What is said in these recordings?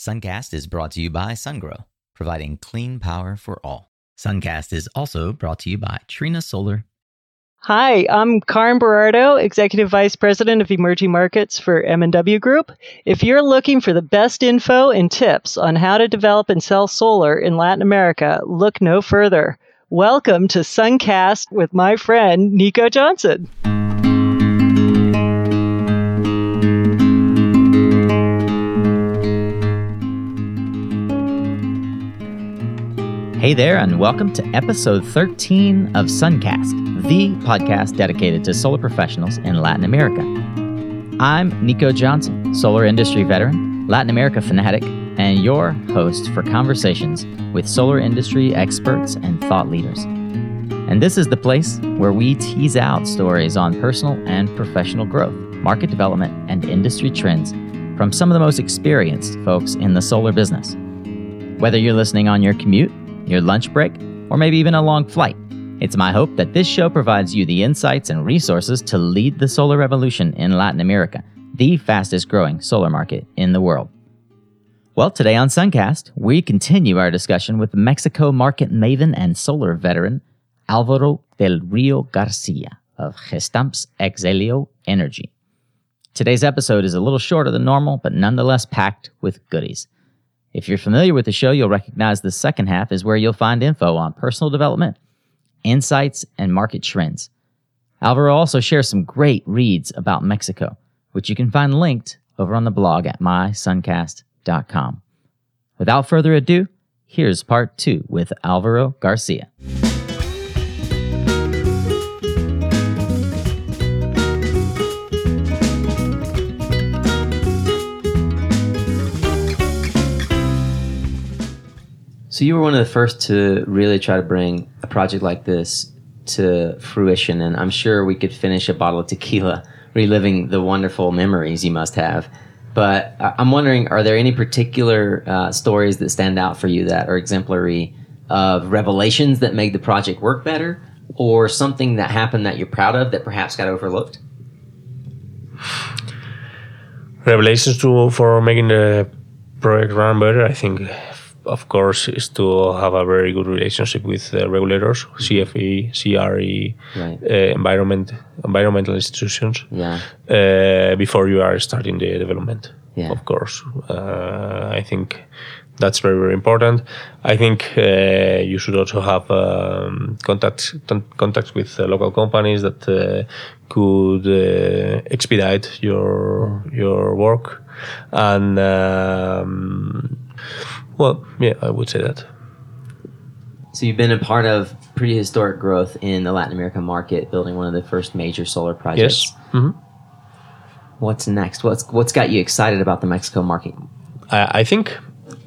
Suncast is brought to you by SunGrow, providing clean power for all. Suncast is also brought to you by Trina Solar. Hi, I'm Karin Berardo, Executive Vice President of Emerging Markets for M&W Group. If you're looking for the best info and tips on how to develop and sell solar in Latin America, look no further. Welcome to Suncast with my friend Nico Johnson. Hey there, and welcome to episode 13 of Suncast, the podcast dedicated to solar professionals in Latin America. I'm Nico Johnson, solar industry veteran, Latin America fanatic, and your host for conversations with solar industry experts and thought leaders. And this is the place where we tease out stories on personal and professional growth, market development, and industry trends from some of the most experienced folks in the solar business. Whether you're listening on your commute, your lunch break, or maybe even a long flight. It's my hope that this show provides you the insights and resources to lead the solar revolution in Latin America, the fastest growing solar market in the world. Well, today on Suncast, we continue our discussion with Mexico market maven and solar veteran Alvaro del Rio Garcia of Gestamps X-ELIO Energy. Today's episode is a little shorter than normal, but nonetheless packed with goodies. If you're familiar with the show, you'll recognize the second half is where you'll find info on personal development, insights, and market trends. Alvaro also shares some great reads about Mexico, which you can find linked over on the blog at mysuncast.com. Without further ado, here's part two with Alvaro Garcia. So you were one of the first to really try to bring a project like this to fruition, and I'm sure we could finish a bottle of tequila reliving the wonderful memories you must have. But I'm wondering, are there any particular uh, stories that stand out for you that are exemplary of revelations that made the project work better, or something that happened that you're proud of that perhaps got overlooked? Revelations to for making the project run better, I think of course, is to have a very good relationship with uh, regulators, CFE, CRE, right. uh, environment, environmental institutions. Yeah. Uh, before you are starting the development. Yeah. Of course, uh, I think that's very very important. I think uh, you should also have um, contacts contacts with uh, local companies that could expedite your your work and. Um, well, yeah, I would say that. So you've been a part of pretty historic growth in the Latin American market, building one of the first major solar projects. Yes. Mm-hmm. What's next? What's what's got you excited about the Mexico market? I, I think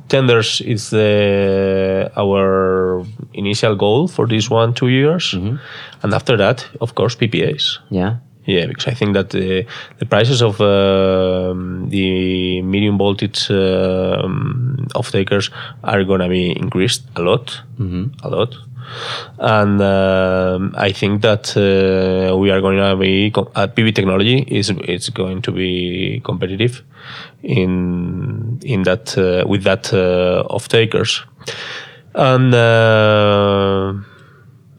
tenders is the, our initial goal for this one two years, mm-hmm. and after that, of course, PPAs. Yeah. Yeah, because I think that the, the prices of uh, the medium voltage uh, off takers are going to be increased a lot, mm-hmm. a lot. And uh, I think that uh, we are going to be at PV technology is it's going to be competitive in in that uh, with that uh, off takers, and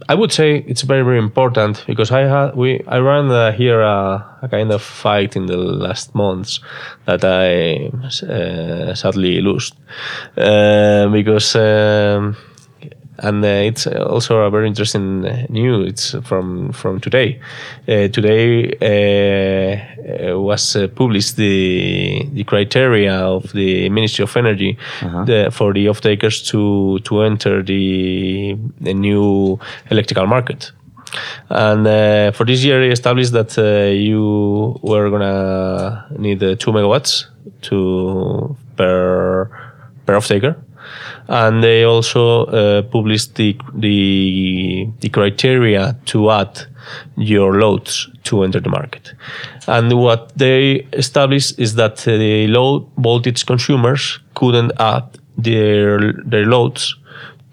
I would say it's very very important because I had we I ran uh, here a kind of fight in the last months that I uh, sadly lost uh, because. Um, and uh, it's also a very interesting news. It's from from today. Uh, today was published the the criteria of the Ministry of Energy -huh. the, for the off takers to to enter the the new electrical market. And uh, for this year, they established that uh, you were gonna need uh, two megawatts to per per off taker and they also uh, published the, the, the criteria to add your loads to enter the market. And what they established is that the low voltage consumers couldn't add their their loads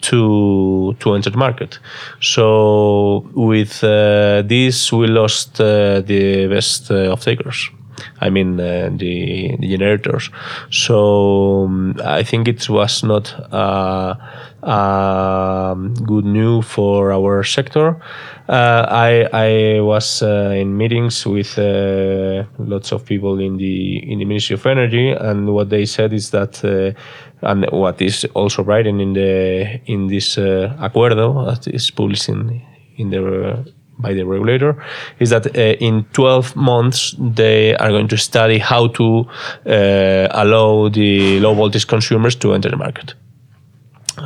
to to enter the market. So with uh, this, we lost uh, the best uh, of takers. I mean uh, the, the generators. So um, I think it was not uh, um, good news for our sector. Uh, I I was uh, in meetings with uh, lots of people in the in the Ministry of Energy, and what they said is that, uh, and what is also written in the in this uh, acuerdo that is published in in the by the regulator is that uh, in 12 months they are going to study how to uh, allow the low voltage consumers to enter the market.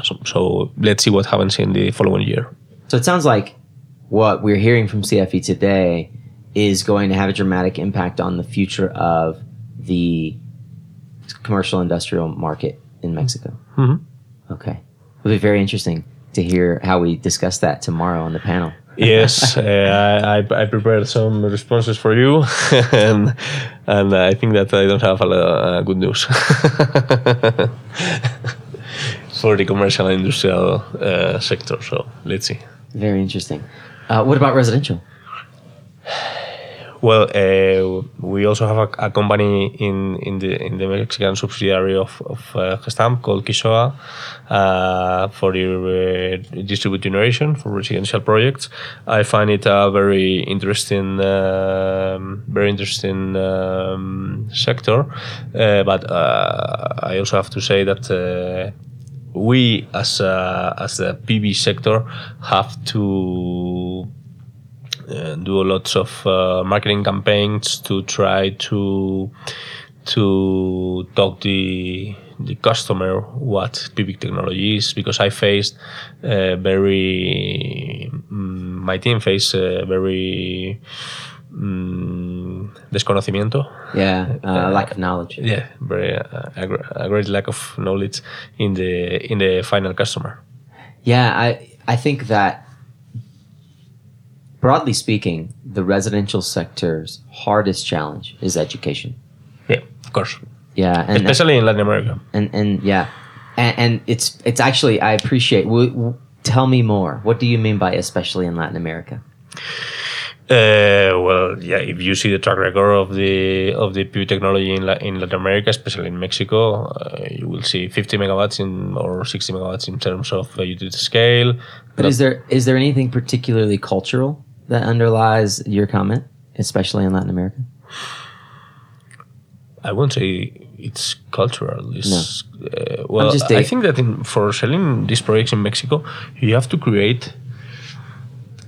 So, so let's see what happens in the following year. So it sounds like what we're hearing from CFE today is going to have a dramatic impact on the future of the commercial industrial market in Mexico. Mhm. Okay. It'll be very interesting to hear how we discuss that tomorrow on the panel. Yes, uh, I, I prepared some responses for you, and and I think that I don't have a lot uh, good news for the commercial and industrial uh, sector. So let's see. Very interesting. Uh, what about residential? Well, uh, we also have a, a company in, in the in the Mexican subsidiary of, of uh, Gestamp called Kisoa uh, for uh, distributed generation for residential projects. I find it a very interesting, um, very interesting um, sector, but uh, I also have to say that. We as a, as the PV sector have to uh, do lots of uh, marketing campaigns to try to to talk the the customer what PV technology is because I faced uh, very mm, my team faced uh, very mm, desconocimiento Yeah, uh, lack of knowledge. yeah very uh, a great lack of knowledge in the in the final customer Yeah, I I think that broadly speaking, the residential sector's hardest challenge is education. yeah of course Yeah, and especially in Latin America and and yeah, and, and it's it's actually I appreciate. W- w- tell me more. What do you mean by especially in Latin America? Uh, well, yeah. If you see the track record of the of the PV technology in, La- in Latin America, especially in Mexico, uh, you will see 50 megawatts in or 60 megawatts in terms of uh, utility scale. But is there is there anything particularly cultural that underlies your comment, especially in Latin America? I won't say it's cultural. It's, uh, well, I think that in, for selling these projects in Mexico, you have to create.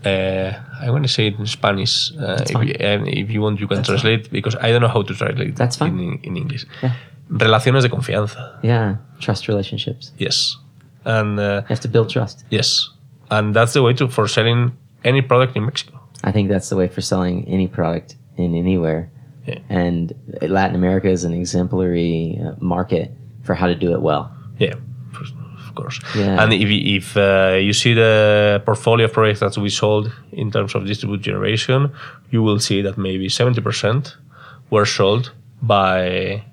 Uh, I want to say it in Spanish. Uh, if, you, and if you want, you can translate because I don't know how to translate. That's fine. in, in English. Yeah. Relaciones de confianza. Yeah, trust relationships. Yes, and uh, You have to build trust. yes, and that's the way to for selling any product in Mexico. I think that's the way for selling any product in anywhere. Yeah. And Latin America is an exemplary uh, market for how to do it well. Yeah, of course. Yeah. And if if uh, you see the portfolio of projects that we sold in terms of distributed generation, you will see that maybe seventy percent were sold by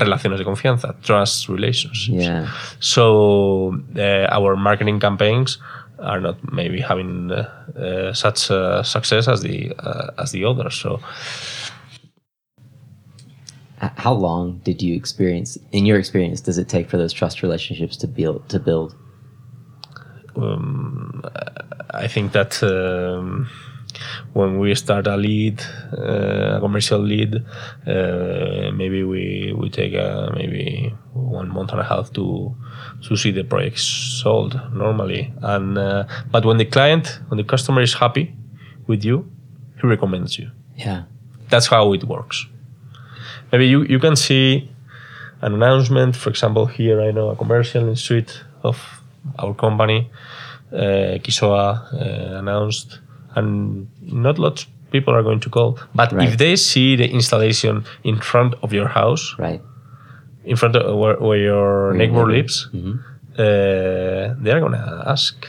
relaciones de confianza, trust relationships. Yeah. So uh, our marketing campaigns are not maybe having uh, uh, such uh, success as the uh, as the others. So How long did you experience, in your experience, does it take for those trust relationships to build? To build? um, I think that um, when we start a lead, uh, a commercial lead, uh, maybe we we take uh, maybe one month and a half to to see the project sold normally. And uh, but when the client, when the customer is happy with you, he recommends you. Yeah. That's how it works. Maybe you, you can see an announcement, for example, here I know a commercial in street of our company, uh, Kisoa uh, announced, and not lots of people are going to call. But Right. if they see the installation in front of your house, Right. in front of where, where your neighbor lives, hmm uh, they're gonna ask.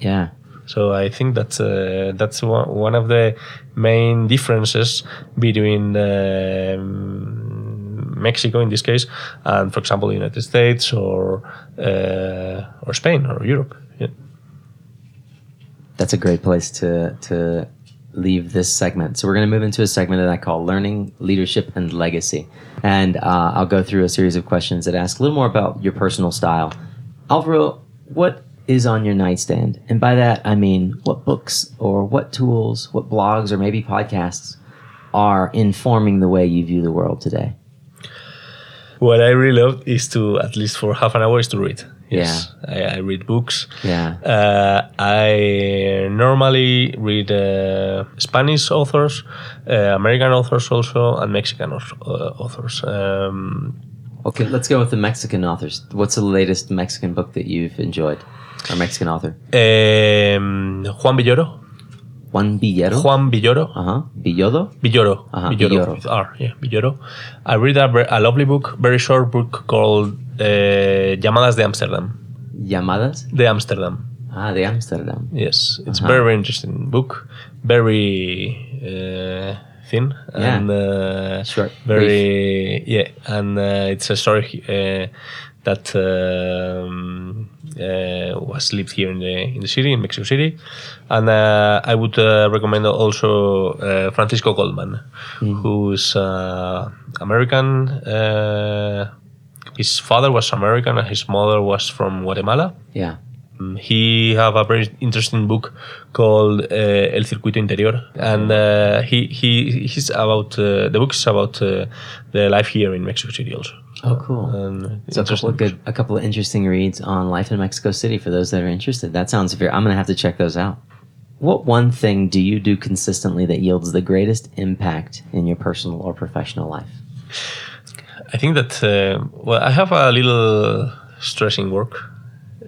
Yeah. So I think that uh, that's one, one of the main differences between um, Mexico in this case and, for example, the United States or uh, or Spain or Europe. Yeah. That's a great place to to leave this segment. So we're going to move into a segment that I call Learning, Leadership, and Legacy. And uh, I'll go through a series of questions that ask a little more about your personal style. Alvaro, what is on your nightstand? And by that, I mean what books or what tools, what blogs or maybe podcasts are informing the way you view the world today? What I really love is to, at least for half an hour, is to read. Yes, I, I read books. Yeah. Uh, I normally read uh, Spanish authors, uh, American authors also, and Mexican uh, authors. Um, Okay, let's go with the Mexican authors. What's the latest Mexican book that you've enjoyed? Or Mexican author? um, Juan Villoro. Juan Villero? Juan Villoro. Uh huh. Villodo? Villoro. Uh-huh, Villoro. Villoro. With R, yeah, Villoro. I read a, a lovely book, very short book called uh, Llamadas de Amsterdam. Llamadas? De Amsterdam. Ah, de Amsterdam. Yes, it's Uh-huh. very, very interesting book. Very uh, thin Yeah. and uh, Short, Very yeah, and uh, it's a story that um, was lived here in the in the city in Mexico City, and uh, I would uh, recommend also uh, Francisco Goldman, who's uh, American. Uh, his father was American and his mother was from Guatemala. Yeah. Um, he have a very interesting book called uh, El Circuito Interior, and uh, he he he's about uh, the book is about uh, the life here in Mexico City also. Oh, cool. And So a couple of good, a couple of interesting reads on life in Mexico City for those that are interested. That sounds very. I'm gonna have to check those out. What one thing do you do consistently that yields the greatest impact in your personal or professional life? I think that uh, well, I have a little stressing work.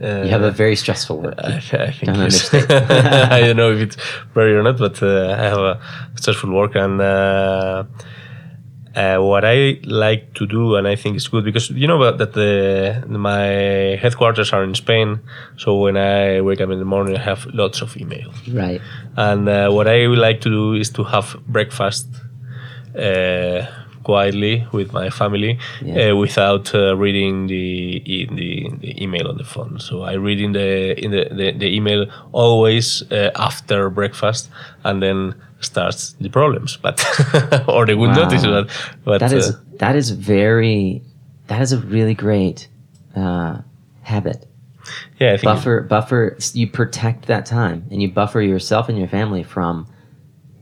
Uh, You have a very stressful work. I, I think Don't yes. understand. I don't know if it's very or not, but uh, I have a stressful work, and uh, what I like to do, and I think it's good because you know that the my headquarters are in Spain, so when I wake up in the morning, I have lots of email, Right. and uh, what I would like to do is to have breakfast. Uh, quietly with my family Yeah. uh, without uh, reading the, e- the the email on the phone. So I read in the in the, the, the email always uh, after breakfast, and then starts the problems. But or the good Wow. notice, but, but That is uh, that is very that is a really great uh, habit. yeah, I think Buffer buffer. You protect that time and you buffer yourself and your family from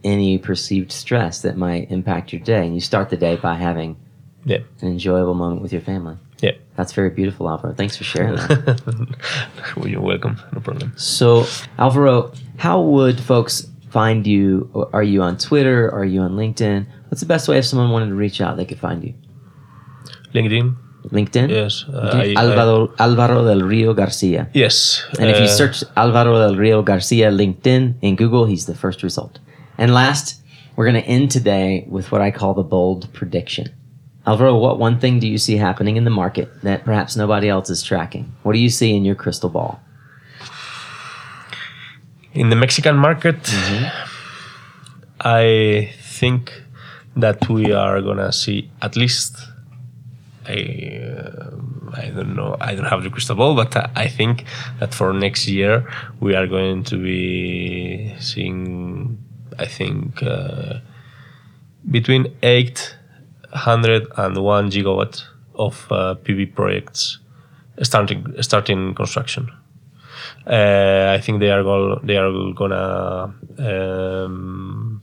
any perceived stress that might impact your day. And you start the day by having yeah, an enjoyable moment with your family. yeah. That's very beautiful, Alvaro. Thanks for sharing that. well, you're welcome. No problem. so, Alvaro, how would folks find you? Are you on Twitter? Are you on LinkedIn? What's the best way if someone wanted to reach out, they could find you? LinkedIn. LinkedIn? Yes. uh, Okay. I- I- Alvaro, Alvaro del Rio Garcia. yes. And if you uh, search Alvaro del Rio Garcia LinkedIn in Google, he's the first result. And last, we're going to end today with what I call the bold prediction. Alvaro, what one thing do you see happening in the market that perhaps nobody else is tracking? What do you see in your crystal ball? in the Mexican market, I think that we are gonna see at least. I uh, I don't know. I don't have the crystal ball, but I think that for next year we are going to be seeing. I think uh, between eight hundred and one gigawatt of uh, PV projects starting starting construction. Uh, I think they are go- they are gonna um,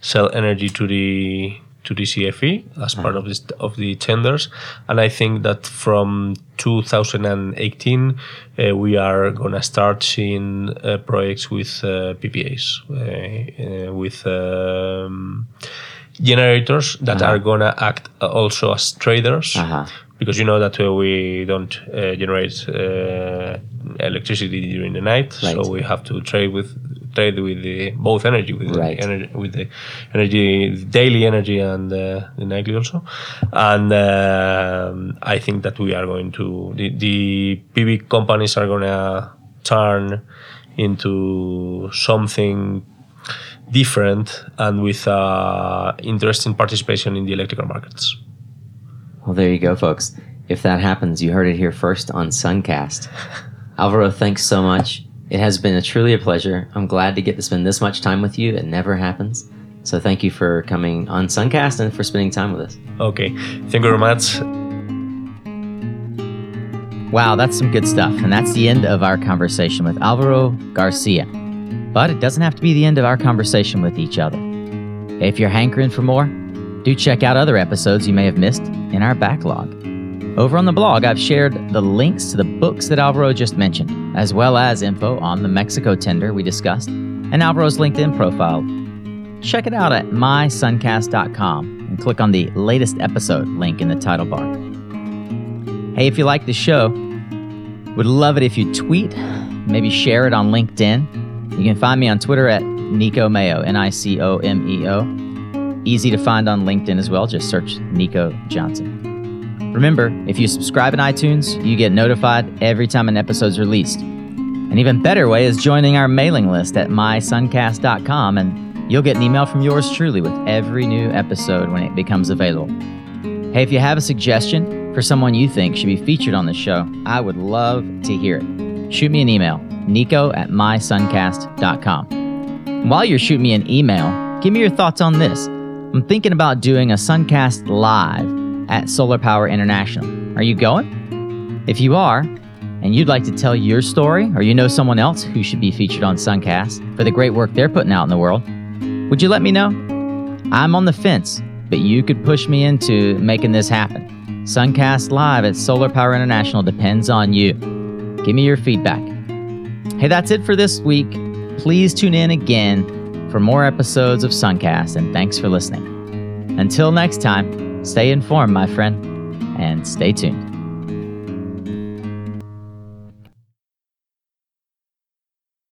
sell energy to the to the CFE as part of this of the tenders, and I think that from 2018 uh, we are gonna start seeing uh, projects with uh, PPAs uh, uh, with. Um, generators that Uh-huh. are gonna act uh, also as traders Uh-huh. because you know that uh, we don't uh, generate uh, electricity during the night, Right. so we have to trade with trade with the both energy with Right. the energy with the energy daily energy and uh, the nightly also, and um, I think that we are going to the, the PV companies are gonna turn into something different and with uh, interesting participation in the electrical markets. Well, there you go, folks. If that happens, you heard it here first on Suncast. Alvaro, thanks so much. It has been a truly a pleasure. I'm glad to get to spend this much time with you. It never happens. So thank you for coming on Suncast and for spending time with us. Okay. Thank you very much. Wow, that's some good stuff. And that's the end of our conversation with Alvaro Garcia. But it doesn't have to be the end of our conversation with each other. If you're hankering for more, do check out other episodes you may have missed in our backlog. Over on the blog, I've shared the links to the books that Alvaro just mentioned, as well as info on the Mexico tender we discussed and Alvaro's LinkedIn profile. Check it out at mysuncast.com and click on the latest episode link in the title bar. Hey, if you like the show, would love it if you tweet, maybe share it on LinkedIn. You can find me on Twitter at Nico Meo, N I C O M E O. Easy to find on LinkedIn as well. Just search Nico Johnson. Remember, if you subscribe in iTunes, you get notified every time an episode's released. An even better way is joining our mailing list at mysuncast.com, and you'll get an email from yours truly with every new episode when it becomes available. Hey, if you have a suggestion for someone you think should be featured on the show, I would love to hear it. Shoot me an email, nico at mysuncast.com. And while you're shooting me an email, give me your thoughts on this. I'm thinking about doing a Suncast live at Solar Power International. Are you going? If you are, and you'd like to tell your story, or you know someone else who should be featured on Suncast for the great work they're putting out in the world, would you let me know? I'm on the fence, but you could push me into making this happen. Suncast Live at Solar Power International depends on you. Give me your feedback. Hey, that's it for this week. Please tune in again for more episodes of Suncast, and thanks for listening. Until next time, Stay informed, my friend, and stay tuned.